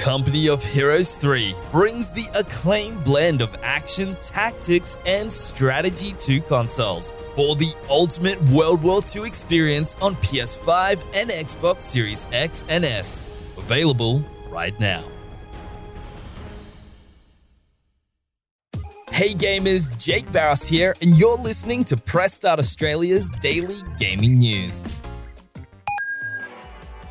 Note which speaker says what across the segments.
Speaker 1: Company of Heroes 3 brings the acclaimed blend of action, tactics, and strategy to consoles for the ultimate World War II experience on PS5 and Xbox Series X and S. Available right now. Hey gamers, Jake Barros here, and you're listening to Press Start Australia's daily gaming news.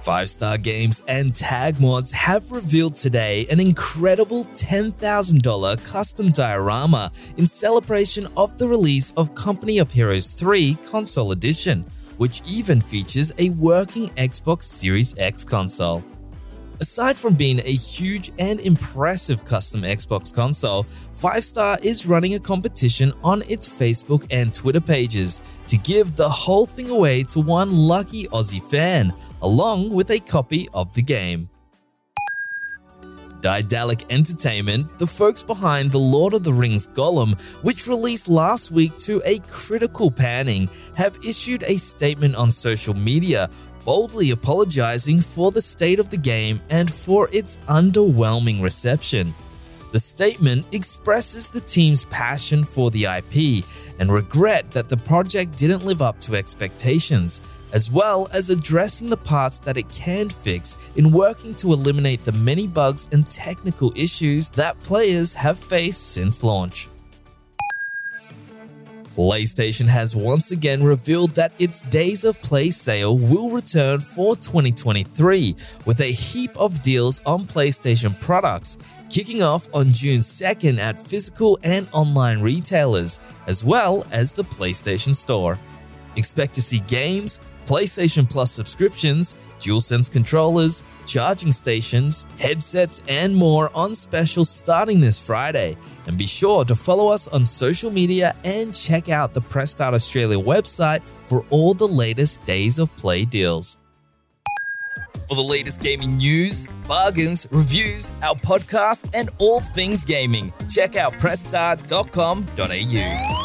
Speaker 1: Five Star Games and Tag Mods have revealed today an incredible $10,000 custom diorama in celebration of the release of Company of Heroes 3 Console Edition, which even features a working Xbox Series X console. Aside from being a huge and impressive custom Xbox console, 5Star is running a competition on its Facebook and Twitter pages to give the whole thing away to one lucky Aussie fan, along with a copy of the game. Daedalic Entertainment, the folks behind The Lord of the Rings Gollum, which released last week to a critical panning, have issued a statement on social media boldly apologizing for the state of the game and for its underwhelming reception. The statement expresses the team's passion for the IP and regret that the project didn't live up to expectations, as well as addressing the parts that it can fix in working to eliminate the many bugs and technical issues that players have faced since launch. PlayStation has once again revealed that its Days of Play sale will return for 2023 with a heap of deals on PlayStation products, kicking off on June 2nd at physical and online retailers, as well as the PlayStation Store. Expect to see games, PlayStation Plus subscriptions, DualSense controllers, charging stations, headsets, and more on special starting this Friday. And be sure to follow us on social media and check out the Press Start Australia website for all the latest days of play deals. For the latest gaming news, bargains, reviews, our podcast, and all things gaming, check out pressstart.com.au.